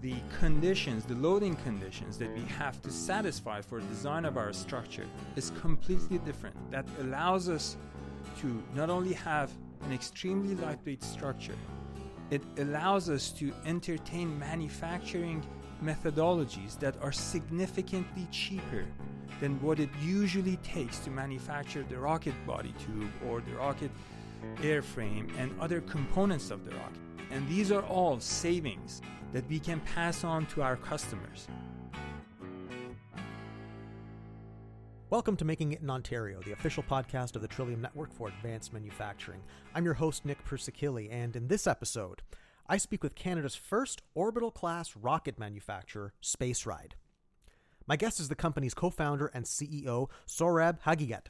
the conditions, the loading conditions that we have to satisfy for design of our structure is completely different. That allows us to not only have an extremely lightweight structure, it allows us to entertain manufacturing methodologies that are significantly cheaper than what it usually takes to manufacture the rocket body tube or the rocket airframe and other components of the rocket. And these are all savings that we can pass on to our customers. Welcome to Making It in Ontario, the official podcast of the Trillium Network for Advanced Manufacturing. I'm your host, Nick Persikili, and in this episode, I speak with Canada's first orbital class rocket manufacturer, SpaceRyde. My guest is the company's co founder and CEO, Sohrab Haghighat.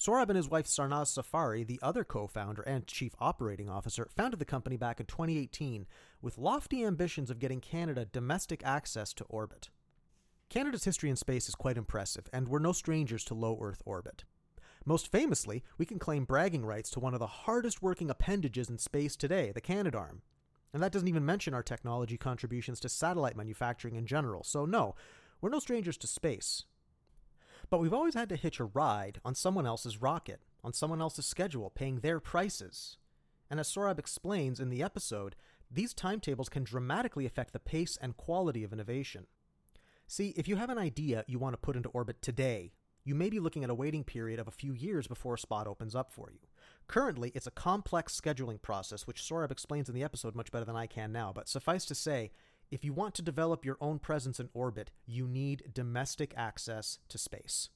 Sohrab and his wife Sarnaz Safari, the other co founder and chief operating officer, founded the company back in 2018 with lofty ambitions of getting Canada domestic access to orbit. Canada's history in space is quite impressive, and we're no strangers to low Earth orbit. Most famously, we can claim bragging rights to one of the hardest working appendages in space today, the Canadarm. And that doesn't even mention our technology contributions to satellite manufacturing in general, so no, we're no strangers to space. But we've always had to hitch a ride on someone else's rocket, on someone else's schedule, paying their prices. And as Sohrab explains in the episode, these timetables can dramatically affect the pace and quality of innovation. See, if you have an idea you want to put into orbit today, you may be looking at a waiting period of a few years before a spot opens up for you. Currently, it's a complex scheduling process, which Sohrab explains in the episode much better than I can now, but suffice to say, if you want to develop your own presence in orbit, you need domestic access to space.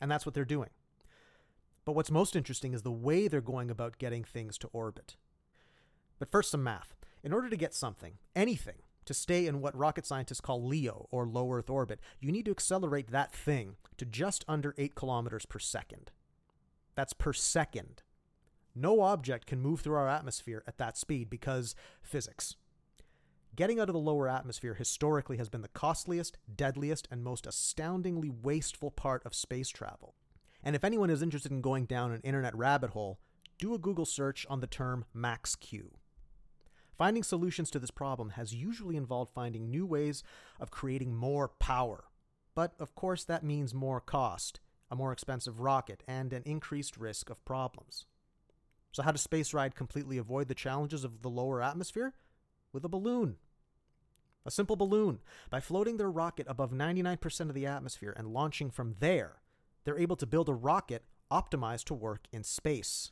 And that's what they're doing. But what's most interesting is the way they're going about getting things to orbit. But first, some math. In order to get something, anything, to stay in what rocket scientists call LEO, or low Earth orbit, you need to accelerate that thing to just under 8 kilometers per second. That's per second. No object can move through our atmosphere at that speed because physics. Getting out of the lower atmosphere historically has been the costliest, deadliest, and most astoundingly wasteful part of space travel. And if anyone is interested in going down an internet rabbit hole, do a Google search on the term max Q. Finding solutions to this problem has usually involved finding new ways of creating more power. But of course, that means more cost, a more expensive rocket, and an increased risk of problems. So, how does SpaceRyde completely avoid the challenges of the lower atmosphere? With a balloon. A simple balloon. By floating their rocket above 99% of the atmosphere and launching from there, they're able to build a rocket optimized to work in space.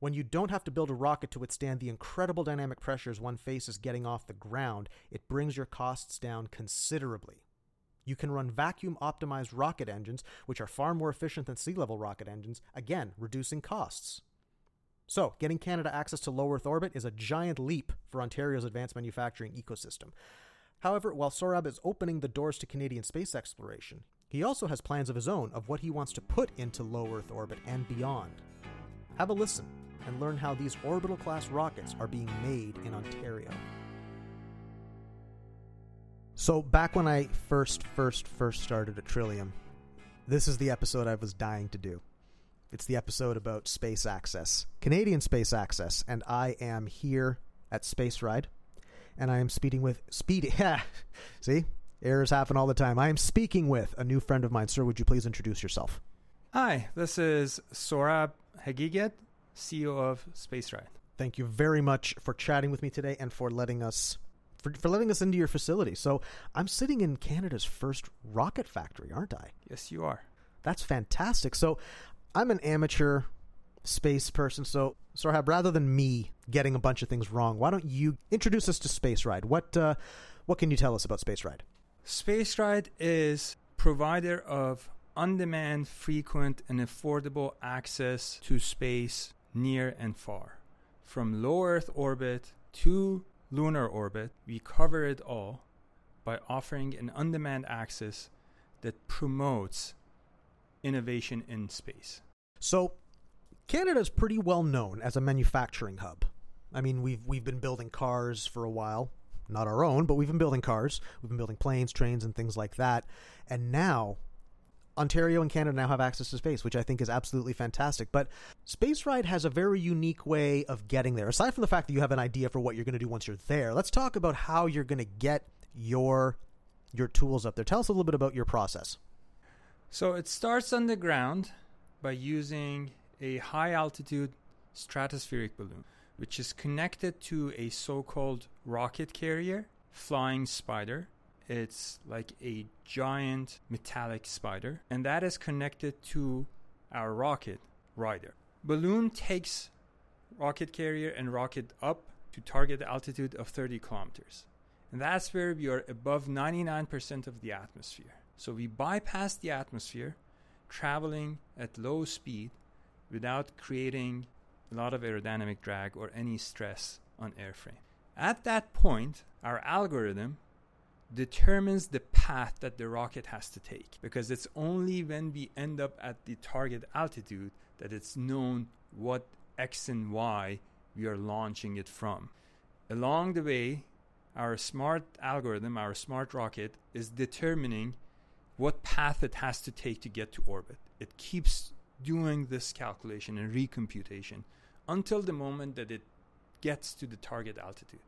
When you don't have to build a rocket to withstand the incredible dynamic pressures one faces getting off the ground, it brings your costs down considerably. You can run vacuum optimized rocket engines, which are far more efficient than sea level rocket engines, again, reducing costs. So, getting Canada access to low Earth orbit is a giant leap for Ontario's advanced manufacturing ecosystem. However, while Sohrab is opening the doors to Canadian space exploration, he also has plans of his own of what he wants to put into low Earth orbit and beyond. Have a listen and learn how these orbital class rockets are being made in Ontario. So, back when I first, first, first started at Trillium, this is the episode I was dying to do. It's the episode about space access, Canadian space access, and I am here at SpaceRyde, and I am speeding with speed. See, errors happen all the time. I am speaking with a new friend of mine. Sir, would you please introduce yourself? Hi, this is Sohrab Haghighat, CEO of SpaceRyde. Thank you very much for chatting with me today and for letting us for, for letting us into your facility. So I'm sitting in Canada's first rocket factory, aren't I? Yes, you are. That's fantastic. So I'm an amateur space person, so Sohrab, rather than me getting a bunch of things wrong, why don't you introduce us to SpaceRyde? What uh, what can you tell us about SpaceRyde? SpaceRyde is provider of on-demand, frequent, and affordable access to space near and far. From low Earth orbit to lunar orbit, we cover it all by offering an on-demand access that promotes innovation in space. So, Canada is pretty well known as a manufacturing hub. I mean, we've we've been building cars for a while, not our own, but we've been building cars. We've been building planes, trains, and things like that. And now, Ontario and Canada now have access to space, which I think is absolutely fantastic. But SpaceRyde has a very unique way of getting there. Aside from the fact that you have an idea for what you're going to do once you're there, let's talk about how you're going to get your your tools up there. Tell us a little bit about your process. So it starts on the ground by using a high altitude stratospheric balloon, which is connected to a so called rocket carrier, flying spider, it's like a giant metallic spider, and that is connected to our rocket Ryder. Balloon takes rocket carrier and rocket up to target altitude of 30 kilometers. And that's where we are above 99% of the atmosphere. So we bypass the atmosphere, traveling at low speed without creating a lot of aerodynamic drag or any stress on airframe. At that point, our algorithm determines the path that the rocket has to take because it's only when we end up at the target altitude that it's known what x and y we are launching it from. Along the way, our smart algorithm, our smart rocket, is determining what path it has to take to get to orbit. It keeps doing this calculation and recomputation until the moment that it gets to the target altitude.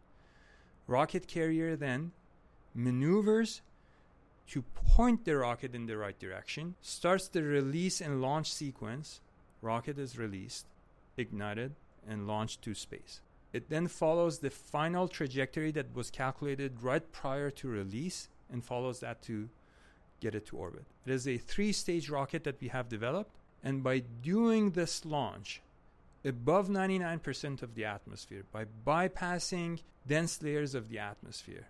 Rocket carrier then maneuvers to point the rocket in the right direction, starts the release and launch sequence. Rocket is released, ignited, and launched to space. It then follows the final trajectory that was calculated right prior to release and follows that to get it to orbit. It is a three stage rocket that we have developed, and by doing this launch above 99% of the atmosphere, by bypassing dense layers of the atmosphere,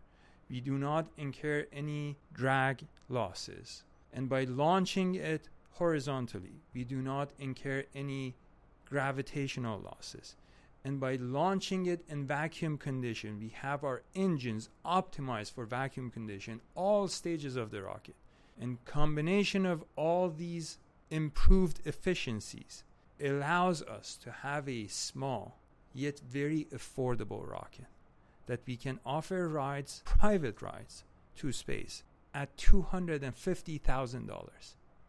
we do not incur any drag losses. And by launching it horizontally, we do not incur any gravitational losses. And by launching it in vacuum condition, we have our engines optimized for vacuum condition, all stages of the rocket. And combination of all these improved efficiencies allows us to have a small yet very affordable rocket that we can offer rides, private rides, to space at $250,000.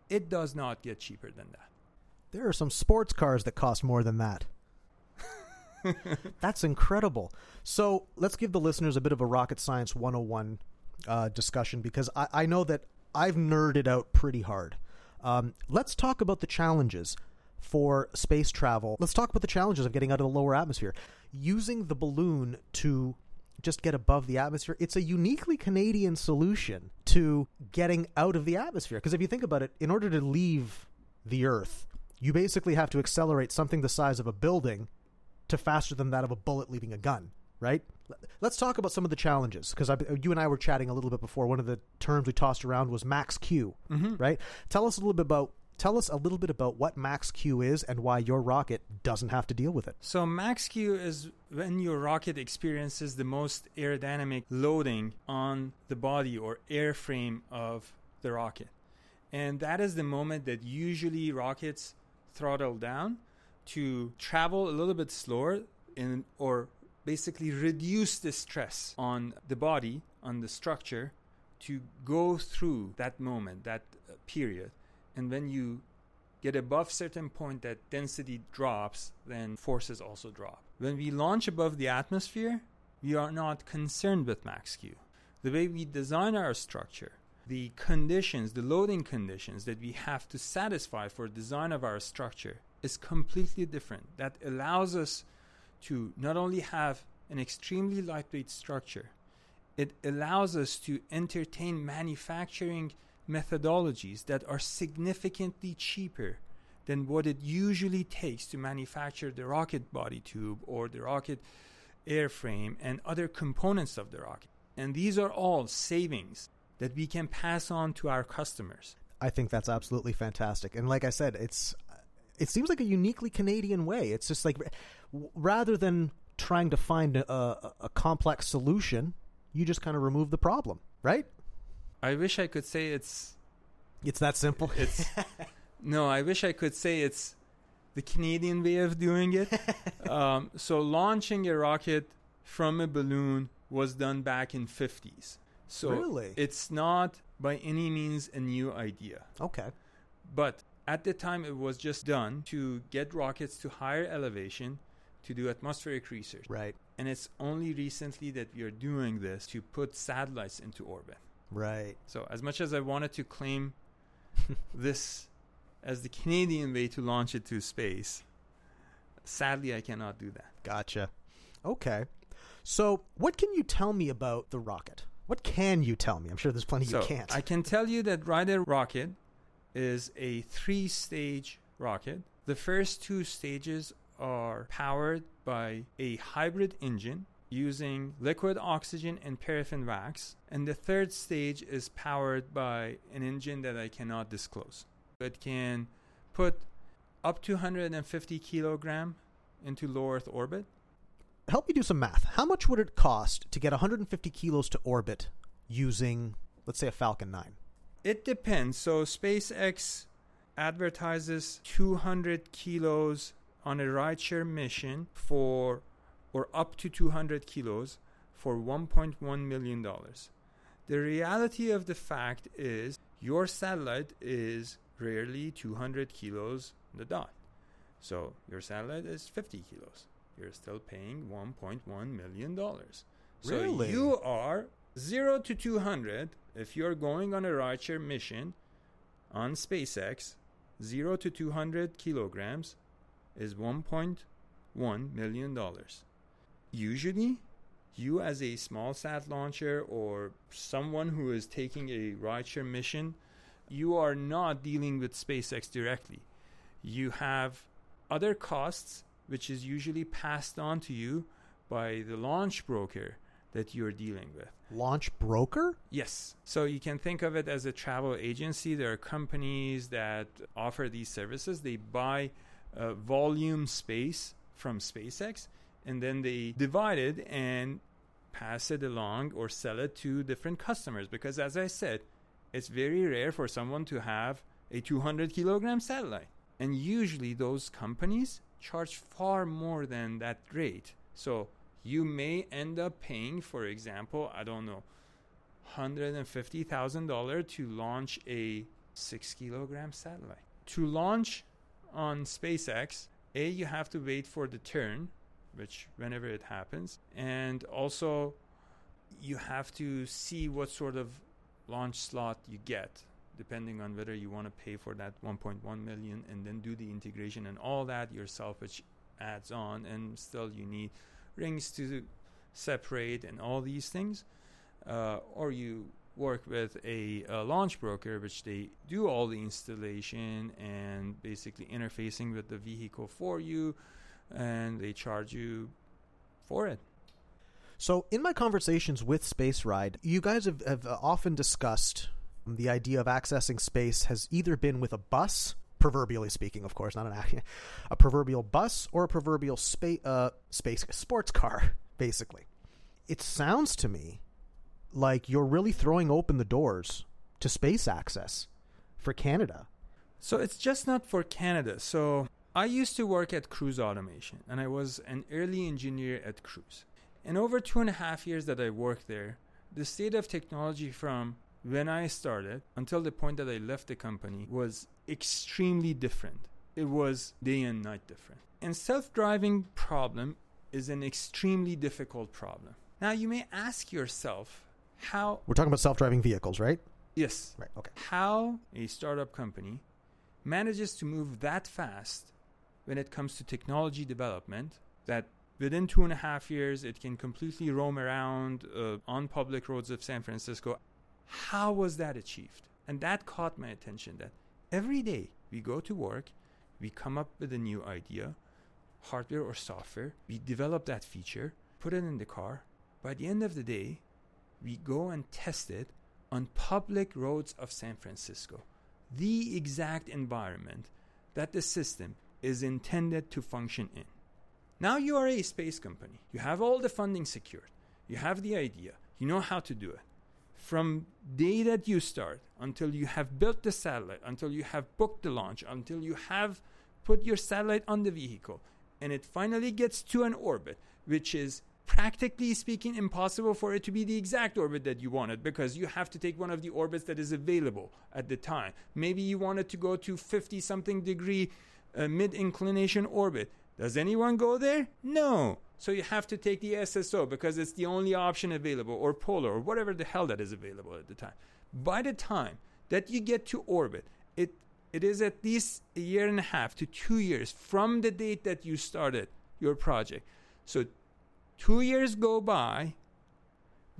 It does not get cheaper than that. There are some sports cars that cost more than that. That's incredible. So let's give the listeners a bit of a rocket science 101 uh, discussion because I, I, know that I've nerded out pretty hard. Um, let's talk about the challenges for space travel. Let's talk about the challenges of getting out of the lower atmosphere. Using the balloon to just get above the atmosphere. It's a uniquely Canadian solution to getting out of the atmosphere. Because if you think about it, in order to leave the Earth, you basically have to accelerate something the size of a building to faster than that of a bullet leaving a gun, right? Let's talk about some of the challenges because you and I were chatting a little bit before. One of the terms we tossed around was max Q, mm-hmm. right? Tell us a little bit about tell us a little bit about what max Q is and why your rocket doesn't have to deal with it. So, max Q is when your rocket experiences the most aerodynamic loading on the body or airframe of the rocket. And that is the moment that usually rockets throttle down to travel a little bit slower in, or basically reduce the stress on the body, on the structure, to go through that moment, that uh, period. And when you get above certain point that density drops then forces also drop. When we launch above the atmosphere we are not concerned with max q. The way we design our structure the conditions the loading conditions that we have to satisfy for design of our structure is completely different. That allows us to not only have an extremely lightweight structure it allows us to entertain manufacturing methodologies that are significantly cheaper than what it usually takes to manufacture the rocket body tube or the rocket airframe and other components of the rocket. And these are all savings that we can pass on to our customers. I think that's absolutely fantastic. And like I said, it's it seems like a uniquely Canadian way. It's just like rather than trying to find a, a, a complex solution, you just kind of remove the problem, right? I wish I could say it's it's that simple. It's no, I wish I could say it's the Canadian way of doing it. um, so launching a rocket from a balloon was done back in 50s. So really? it's not by any means a new idea. Okay. But at the time, it was just done to get rockets to higher elevation to do atmospheric research. Right. And it's only recently that we are doing this to put satellites into orbit. Right. So, as much as I wanted to claim this as the Canadian way to launch it to space, sadly, I cannot do that. Gotcha. Okay. So, what can you tell me about the rocket? What can you tell me? I'm sure there's plenty so you can't. I can tell you that Ryder rocket is a three stage rocket. The first two stages are powered by a hybrid engine using liquid oxygen and paraffin wax. And the third stage is powered by an engine that I cannot disclose. It can put up to 150 kilogram into low Earth orbit. Help me do some math. How much would it cost to get 150 kilos to orbit using, let's say, a Falcon 9? It depends. So SpaceX advertises 200 kilos on a rideshare mission for or up to 200 kilos for 1.1 million dollars. The reality of the fact is your satellite is rarely 200 kilos on the dot. So your satellite is 50 kilos. You're still paying 1.1 million dollars. Really? So you are 0 to 200 if you're going on a rideshare mission on SpaceX, 0 to 200 kilograms is 1.1 million dollars. Usually, you as a small sat launcher or someone who is taking a rideshare mission, you are not dealing with SpaceX directly. You have other costs which is usually passed on to you by the launch broker that you're dealing with. Launch broker? Yes. So you can think of it as a travel agency. There are companies that offer these services. They buy uh, volume space from SpaceX and then they divide it and pass it along or sell it to different customers. Because as I said, it's very rare for someone to have a 200 kilogram satellite. And usually those companies charge far more than that rate. So you may end up paying, for example, I don't know, $150,000 to launch a six kilogram satellite. To launch on SpaceX, A, you have to wait for the turn, which whenever it happens, and also you have to see what sort of launch slot you get depending on whether you want to pay for that 1.1 million and then do the integration and all that yourself which adds on and still you need rings to separate and all these things uh, or you work with a, a, launch broker which they do all the installation and basically interfacing with the vehicle for you and they charge you for it. So in my conversations with SpaceRyde you guys have, have often discussed the idea of accessing space has either been with a bus, proverbially speaking, of course, not an a proverbial bus or a proverbial space uh, space sports car, basically. It sounds to me like you're really throwing open the doors to space access for Canada. So it's just not for Canada. So I used to work at Cruise Automation, and I was an early engineer at Cruise. And over two and a half years that I worked there, the state of technology from when I started until the point that I left the company was extremely different. It was day and night different. And self driving problem is an extremely difficult problem. Now, you may ask yourself how. We're talking about self driving vehicles, right? Yes. Right, okay. How a startup company manages to move that fast when it comes to technology development that within two and a half years it can completely roam around uh, on public roads of San Francisco how was that achieved? And that caught my attention that every day we go to work, we come up with a new idea, hardware or software, we develop that feature, put it in the car. By the end of the day, we go and test it on public roads of San Francisco, the exact environment that the system is intended to function in. Now you are a space company. You have all the funding secured. You have the idea. You know how to do it from day that you start until you have built the satellite, until you have booked the launch, until you have put your satellite on the vehicle, and it finally gets to an orbit, which is practically speaking impossible for it to be the exact orbit that you wanted because you have to take one of the orbits that is available at the time. Maybe you wanted to go to 50 something degree uh, mid inclination orbit. Does anyone go there? No. So you have to take the SSO because it's the only option available, or polar, or whatever the hell that is available at the time. By the time that you get to orbit, it it is at least a year and a half to two years from the date that you started your project. So two years go by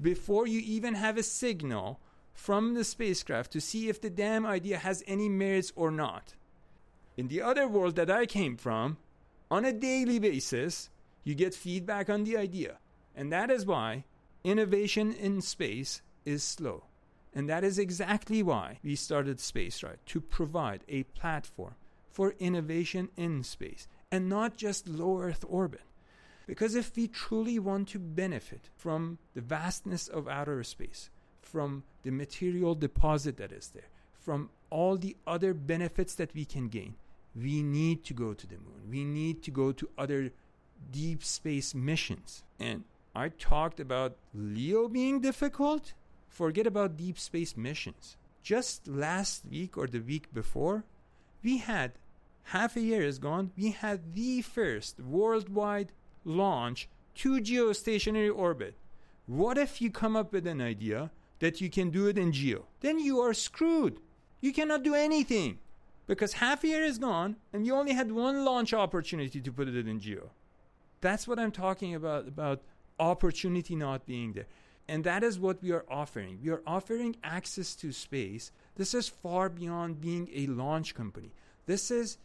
before you even have a signal from the spacecraft to see if the damn idea has any merits or not. In the other world that I came from, on a daily basis, you get feedback on the idea. And that is why innovation in space is slow. And that is exactly why we started SpaceRyde to provide a platform for innovation in space and not just low Earth orbit. Because if we truly want to benefit from the vastness of outer space, from the material deposit that is there, from all the other benefits that we can gain, we need to go to the moon. We need to go to other deep space missions. And I talked about LEO being difficult. Forget about deep space missions. Just last week or the week before, we had half a year is gone. We had the first worldwide launch to geostationary orbit. What if you come up with an idea that you can do it in geo? Then you are screwed. You cannot do anything because half a year is gone and you only had one launch opportunity to put it in geo. That's what I'm talking about about opportunity not being there. And that is what we are offering. We are offering access to space. This is far beyond being a launch company. This is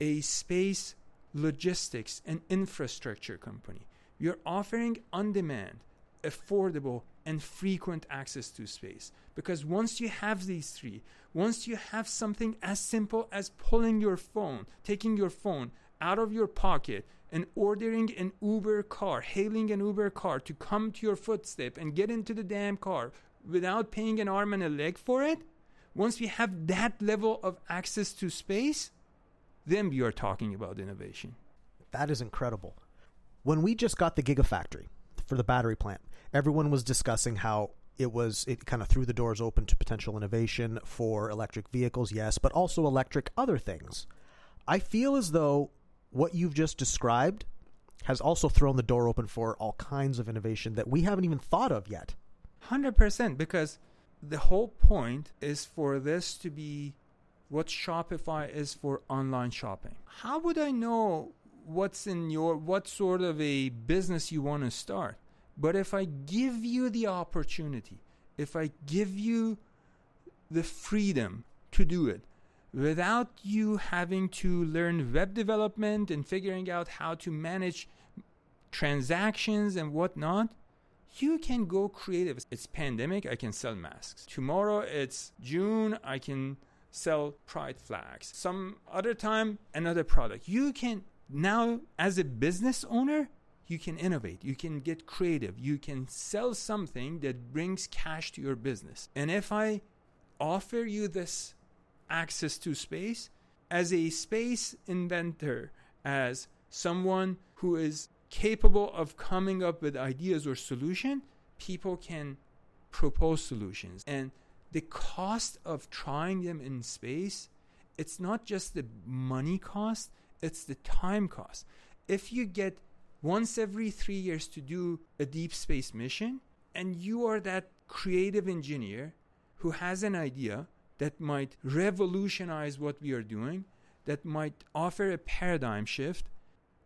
a space logistics and infrastructure company. We are offering on demand, affordable, and frequent access to space. Because once you have these three, once you have something as simple as pulling your phone, taking your phone out of your pocket and ordering an Uber car, hailing an Uber car to come to your footstep and get into the damn car without paying an arm and a leg for it, once we have that level of access to space, then we are talking about innovation. That is incredible. When we just got the Gigafactory for the battery plant, everyone was discussing how it was it kind of threw the doors open to potential innovation for electric vehicles, yes, but also electric other things. I feel as though what you've just described has also thrown the door open for all kinds of innovation that we haven't even thought of yet. 100% because the whole point is for this to be what Shopify is for online shopping. How would I know what's in your what sort of a business you want to start? But if I give you the opportunity, if I give you the freedom to do it without you having to learn web development and figuring out how to manage transactions and whatnot, you can go creative. It's pandemic, I can sell masks. Tomorrow it's June, I can sell pride flags. Some other time, another product. You can now, as a business owner, you can innovate, you can get creative, you can sell something that brings cash to your business. And if I offer you this access to space, as a space inventor, as someone who is capable of coming up with ideas or solution, people can propose solutions. And the cost of trying them in space, it's not just the money cost, it's the time cost. If you get once every three years to do a deep space mission, and you are that creative engineer who has an idea that might revolutionize what we are doing, that might offer a paradigm shift,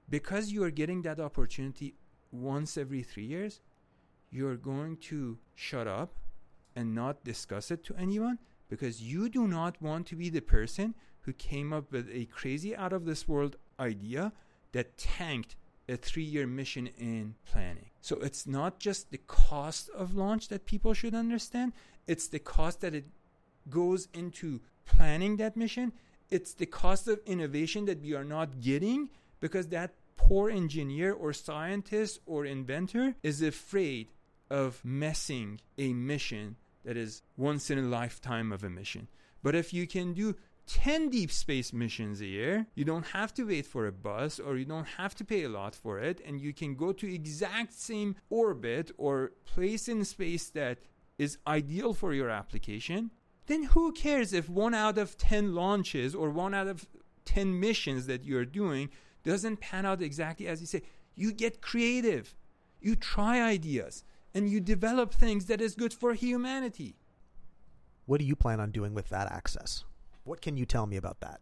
because you are getting that opportunity once every three years, you're going to shut up and not discuss it to anyone because you do not want to be the person who came up with a crazy out of this world idea that tanked a three year mission in planning. So it's not just the cost of launch that people should understand, it's the cost that it goes into planning that mission. It's the cost of innovation that we are not getting because that poor engineer or scientist or inventor is afraid of messing a mission that is once in a lifetime of a mission. But if you can do 10 deep space missions a year. You don't have to wait for a bus or you don't have to pay a lot for it and you can go to exact same orbit or place in space that is ideal for your application. Then who cares if 1 out of 10 launches or 1 out of 10 missions that you're doing doesn't pan out exactly as you say. You get creative. You try ideas and you develop things that is good for humanity. What do you plan on doing with that access? What can you tell me about that?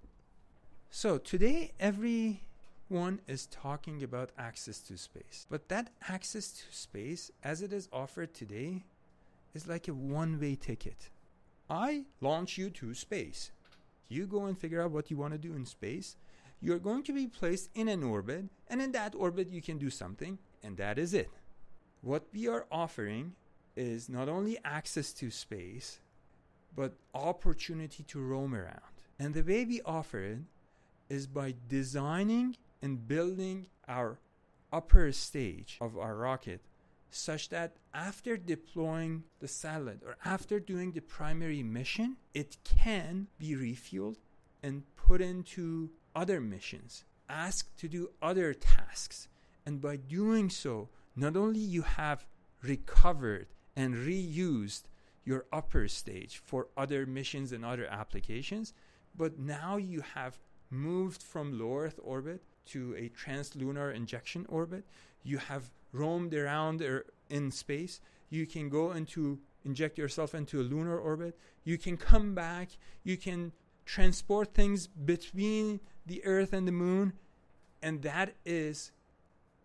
So today, everyone is talking about access to space. But that access to space, as it is offered today, is like a one way ticket. I launch you to space. You go and figure out what you want to do in space. You're going to be placed in an orbit, and in that orbit, you can do something, and that is it. What we are offering is not only access to space, but opportunity to roam around. And the way we offer it is by designing and building our upper stage of our rocket such that after deploying the satellite or after doing the primary mission, it can be refueled and put into other missions, asked to do other tasks. And by doing so, not only you have recovered and reused your upper stage for other missions and other applications, but now you have moved from low Earth orbit to a translunar injection orbit. You have roamed around er, in space. You can go into inject yourself into a lunar orbit. You can come back. You can transport things between the Earth and the Moon, and that is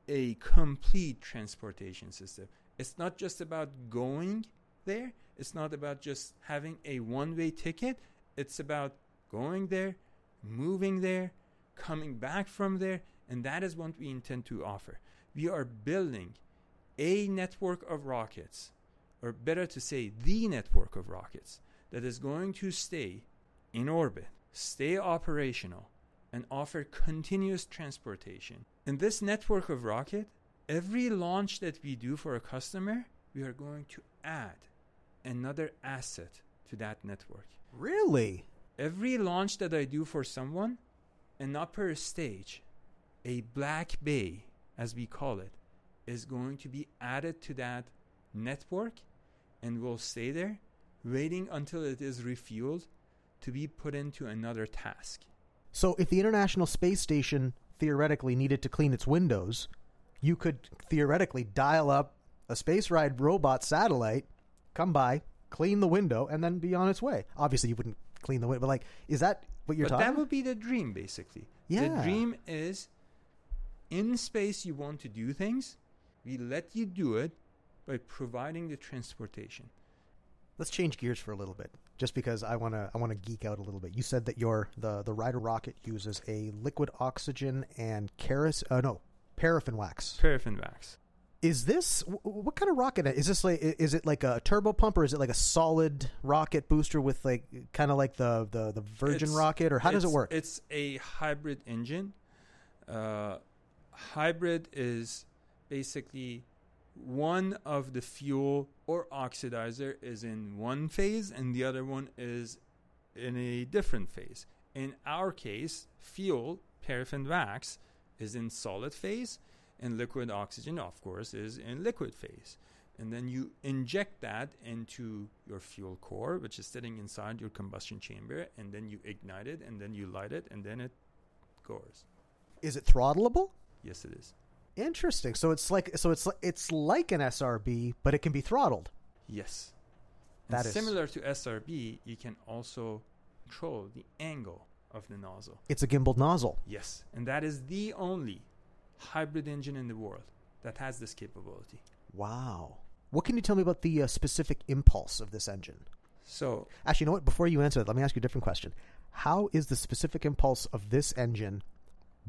a complete transportation system. It's not just about going there, it's not about just having a one way ticket, it's about going there, moving there, coming back from there, and that is what we intend to offer. We are building a network of rockets, or better to say, the network of rockets, that is going to stay in orbit, stay operational, and offer continuous transportation. In this network of rocket, every launch that we do for a customer, we are going to add another asset to that network. Really? Every launch that I do for someone, an upper stage, a black bay, as we call it, is going to be added to that network and will stay there, waiting until it is refueled to be put into another task. So, if the International Space Station theoretically needed to clean its windows, you could theoretically dial up a SpaceRyde robot satellite, come by, clean the window, and then be on its way. Obviously, you wouldn't clean the window, but like, is that what you're but talking? That would be the dream, basically. Yeah. The dream is in space you want to do things, we let you do it by providing the transportation. Let's change gears for a little bit, just because I want to I want to geek out a little bit. You said that your the the Ryder rocket uses a liquid oxygen and keros uh, no paraffin wax. Paraffin wax. Is this what kind of rocket is this like? Is it like a turbo pump or is it like a solid rocket booster with like kind of like the the, the Virgin It's- rocket or how does it work? It's a hybrid engine. Uh, hybrid is basically one of the fuel or oxidizer is in one phase and the other one is in a different phase. In our case, fuel, paraffin wax, is in solid phase, and liquid oxygen, of course, is in liquid phase. And then you inject that into your fuel core, which is sitting inside your combustion chamber, and then you ignite it, and then you light it, and then it goes. Is it throttleable? Yes, it is. Interesting. So it's like so it's it's like an SRB, but it can be throttled. Yes. And That is- similar to SRB, you can also control the angle of the nozzle. It's a gimbaled nozzle. Yes, and that is the only hybrid engine in the world that has this capability. Wow. What can you tell me about the uh, specific impulse of this engine? So, Actually, you know what? Before you answer that, let me ask you a different question. How is the specific impulse of this engine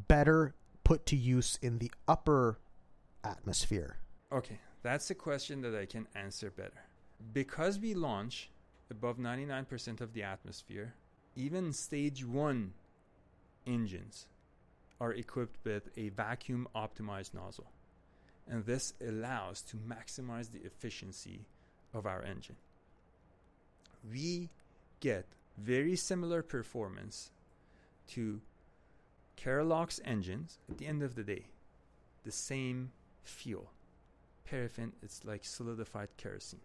better put to use in the upper atmosphere? okay, that's a question that I can answer better. Because we launch above 99% of the atmosphere, even stage 1 engines are equipped with a vacuum optimized nozzle. And this allows to maximize the efficiency of our engine. We get very similar performance to Kerolox engines at the end of the day. The same fuel. Paraffin, it's like solidified kerosene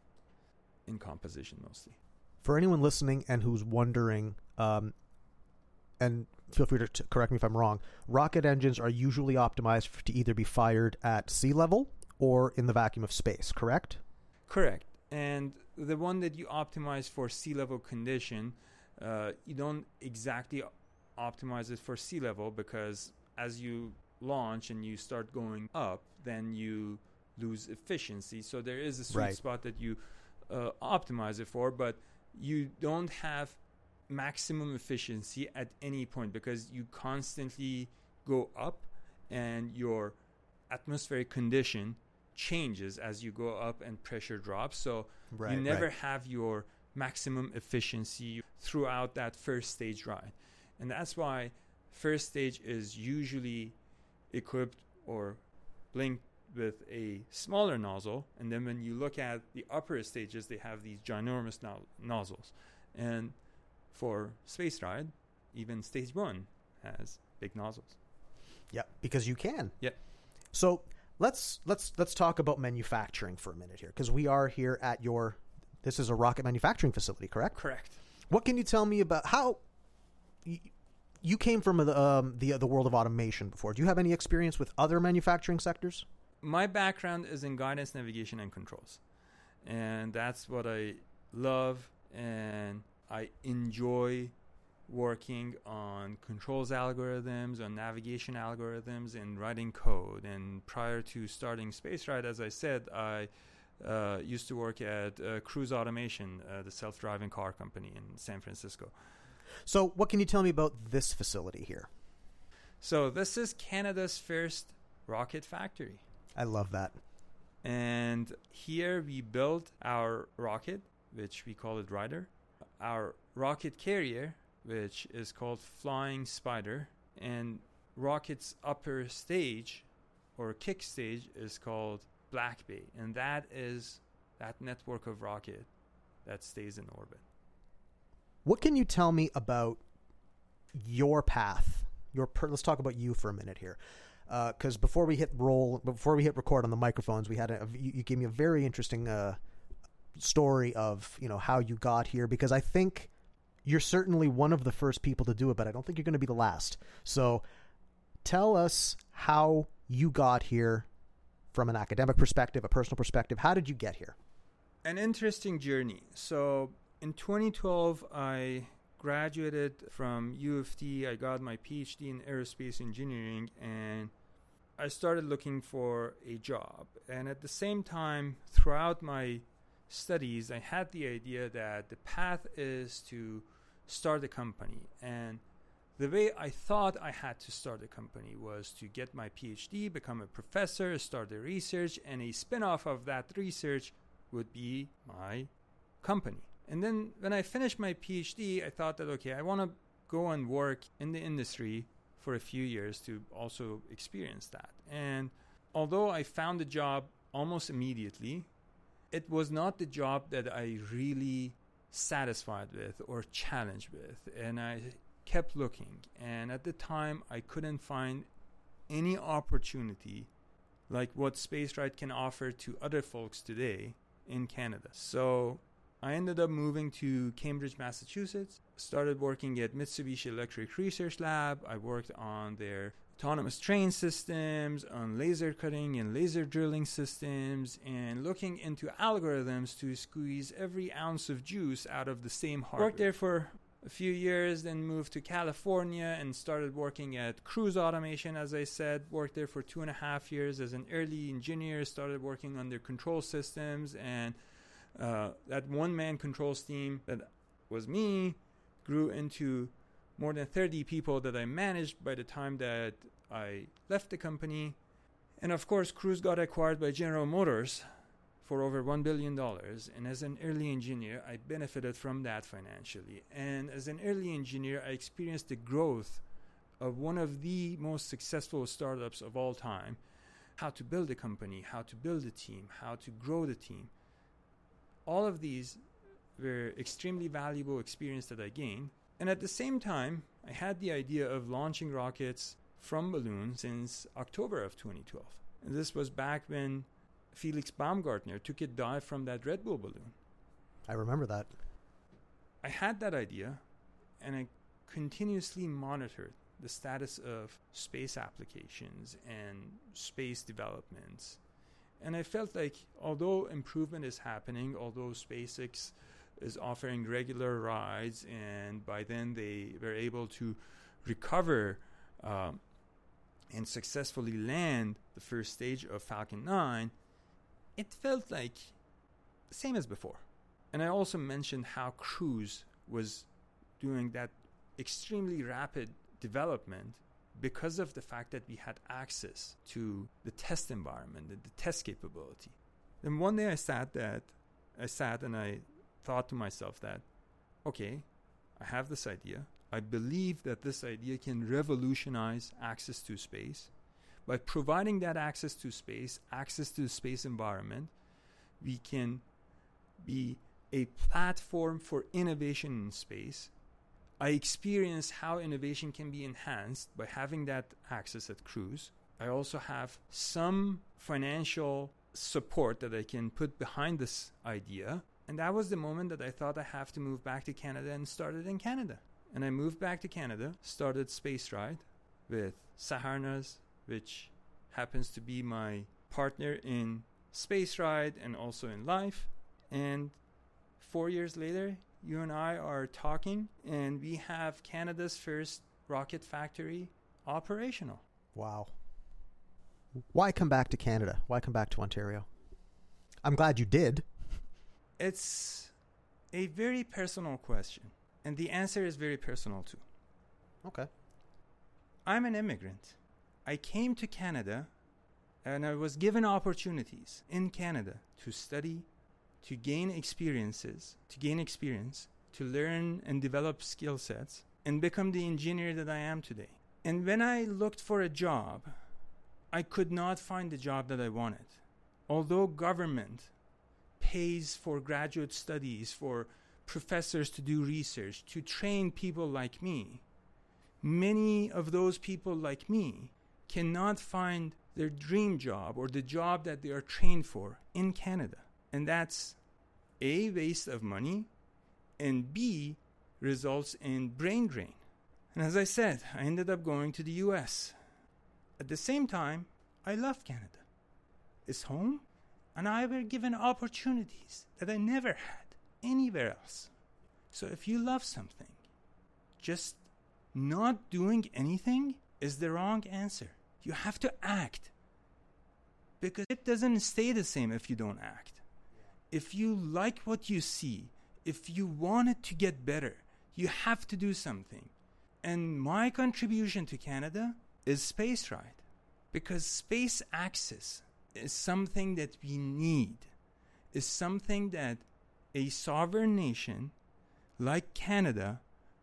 in composition mostly. For anyone listening and who's wondering, um, and feel free to t- correct me if I'm wrong, rocket engines are usually optimized to either be fired at sea level or in the vacuum of space, correct? Correct. And the one that you optimize for sea level condition, uh, you don't exactly optimize it for sea level because as you launch and you start going up, then you lose efficiency. So there is a sweet Right. spot that you uh, optimize it for, but you don't have maximum efficiency at any point because you constantly go up and your atmospheric condition changes as you go up and pressure drops. So you never have your maximum efficiency throughout that first stage ride. And that's why first stage is usually equipped or linked with a smaller nozzle. And then when you look at the upper stages, they have these ginormous no- nozzles. And for SpaceRyde, even stage one has big nozzles. Yeah, because you can. Yeah. So let's let's let's talk about manufacturing for a minute here, because we are here at your. This is a rocket manufacturing facility, correct? Correct. What can you tell me about how you, came from the um, the the world of automation before? Do you have any experience with other manufacturing sectors? my background is in guidance, navigation, and controls, and that's what I love, and I enjoy working on controls algorithms, on navigation algorithms, and writing code. And prior to starting SpaceRyde, as I said, I uh, used to work at uh, Cruise Automation, uh, the self-driving car company in San Francisco. So, what can you tell me about this facility here? So this is Canada's first rocket factory. I love that. And here we built our rocket, which we call it Ryder, our rocket carrier, which is called Flying Spider, and rocket's upper stage or kick stage is called Black Bay, and that is that network of rocket that stays in orbit. What can you tell me about your path? Your per- let's talk about you for a minute here, because before we hit roll, before we hit record on the microphones, we had a, you, you gave me a very interesting uh, story of you know how you got here. Because I think you're certainly one of the first people to do it, but I don't think you're going to be the last. So, tell us how you got here from an academic perspective, a personal perspective. How did you get here? an interesting journey. So in 2012, I graduated from U of T. I got my PhD in aerospace engineering, and I started looking for a job. And at the same time, throughout my studies, I had the idea that the path is to start a company. And the way I thought I had to start a company was to get my PhD, become a professor, start the research, and a spin off of that research would be my company. And then when I finished my PhD, I thought that, okay, I want to go and work in the industry for a few years to also experience that. And although I found a job almost immediately, it was not the job that I really satisfied with or challenged with. And I kept looking. And at the time, I couldn't find any opportunity like what SpaceRyde can offer to other folks today in Canada. So I ended up moving to Cambridge, Massachusetts, started working at Mitsubishi Electric Research Lab. I worked on their autonomous train systems, on laser cutting and laser drilling systems, and looking into algorithms to squeeze every ounce of juice out of the same hardware. Worked there for a few years, then moved to California and started working at Cruise Automation, as I said. Worked there for two and a half years as an early engineer, started working on their control systems, and uh, that one man controls team that was me grew into more than 30 people that I managed by the time that I left the company. And of course, Cruise got acquired by General Motors for over $1 billion. And as an early engineer, I benefited from that financially. And as an early engineer, I experienced the growth of one of the most successful startups of all time how to build a company, how to build a team, how to grow the team. All of these were extremely valuable experience that I gained. And at the same time, I had the idea of launching rockets from balloons since October of 2012. And this was back when Felix Baumgartner took a dive from that Red Bull balloon. I remember that. I had that idea and I continuously monitored the status of space applications and space developments. And I felt like although improvement is happening, although SpaceX is offering regular rides, and by then they were able to recover um, and successfully land the first stage of Falcon 9, it felt like same as before. And I also mentioned how Cruise was doing that extremely rapid development because of the fact that we had access to the test environment, the, the test capability. Then one day I sat that I sat and I thought to myself that, okay, I have this idea. I believe that this idea can revolutionize access to space. By providing that access to space, access to the space environment, we can be a platform for innovation in space. I experience how innovation can be enhanced by having that access at Cruise. I also have some financial support that I can put behind this idea. And that was the moment that I thought I have to move back to Canada and started in Canada. And I moved back to Canada, started SpaceRyde with Saharnaz, which happens to be my partner in SpaceRyde and also in life. And four years later, you and I are talking, and we have Canada's first rocket factory operational. Wow. Why come back to Canada? Why come back to Ontario? I'm glad you did. It's a very personal question, and the answer is very personal too. Okay. I'm an immigrant. I came to Canada and I was given opportunities in Canada to study, to gain experiences, to gain experience, to learn and develop skill sets, and become the engineer that I am today. And when I looked for a job, I could not find the job that I wanted. Although government pays for graduate studies, for professors to do research, to train people like me, many of those people like me cannot find their dream job or the job that they are trained for in Canada. And that's A, waste of money, and B, results in brain drain. And as I said, I ended up going to the US. At the same time, I love Canada. It's home, and I were given opportunities that I never had anywhere else. So if you love something, just not doing anything is the wrong answer. You have to act. Because it doesn't stay the same if you don't act. If you like what you see, if you want it to get better, you have to do something. And my contribution to Canada is SpaceRyde. Because space access is something that we need, is something that a sovereign nation like Canada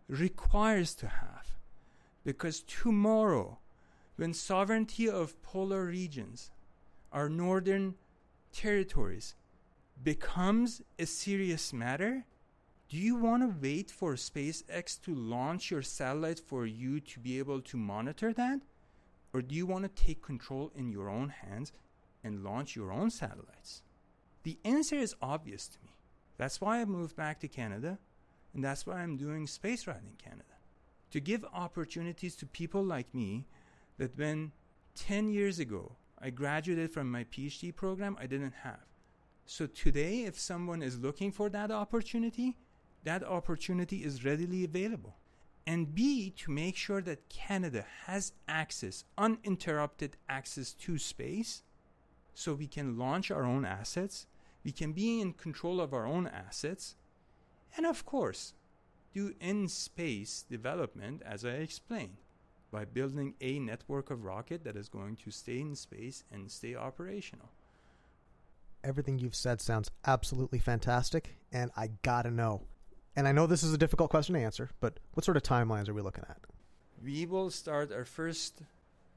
requires to have. Because tomorrow, when sovereignty of polar regions, our northern territories, becomes a serious matter, do you want to wait for SpaceX to launch your satellite for you to be able to monitor that? Or do you want to take control in your own hands and launch your own satellites? The answer is obvious to me. That's why I moved back to Canada, and that's why I'm doing SpaceRyde in Canada. To give opportunities to people like me that when 10 years ago I graduated from my PhD program, I didn't have. So today, if someone is looking for that opportunity, that opportunity is readily available. And B, to make sure that Canada has access, uninterrupted access to space, so we can launch our own assets, we can be in control of our own assets, and of course, do in space development as I explained by building a network of rocket that is going to stay in space and stay operational. Everything you've said sounds absolutely fantastic, and I gotta know. And I know this is a difficult question to answer, but what sort of timelines are we looking at? We will start our first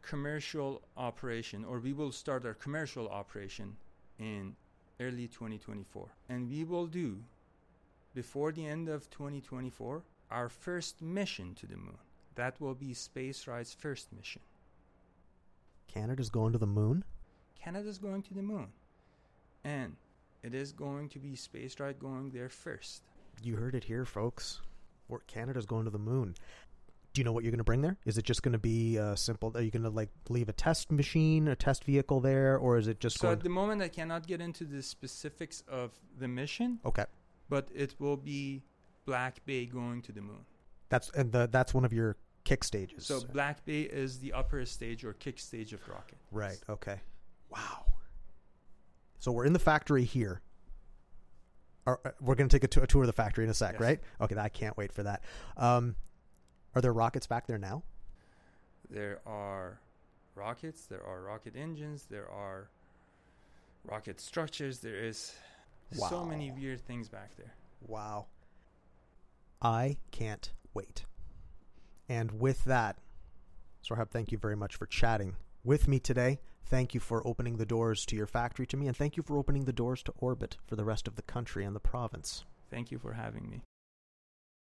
commercial operation, or we will start our commercial operation in early 2024. And we will do before the end of 2024 our first mission to the moon. That will be SpaceRyde's first mission. Canada's going to the moon? Canada's going to the moon. And it is going to be SpaceRyde going there first. You heard it here, folks. Canada's going to the moon. Do you know what you're going to bring there? Is it just going to be a simple? Are you going to like leave a test machine, a test vehicle there, or is it just So at the moment, I cannot get into the specifics of the mission, okay, but it will be Black Bay going to the moon. that's and the, that's one of your kick stages. So Black Bay is the upper stage or kick stage of rocket. right. Okay. Wow. So we're in the factory here. Are, uh, we're going to take a, t- a tour of the factory in a sec, Yes. right? Okay, I can't wait for that. Um, are there rockets back there now? There are rockets, there are rocket engines, there are rocket structures, there is so many weird things back there. Wow. I can't wait. And with that, Sohrab, thank you very much for chatting with me today. Thank you for opening the doors to your factory to me, and thank you for opening the doors to orbit for the rest of the country and the province. Thank you for having me.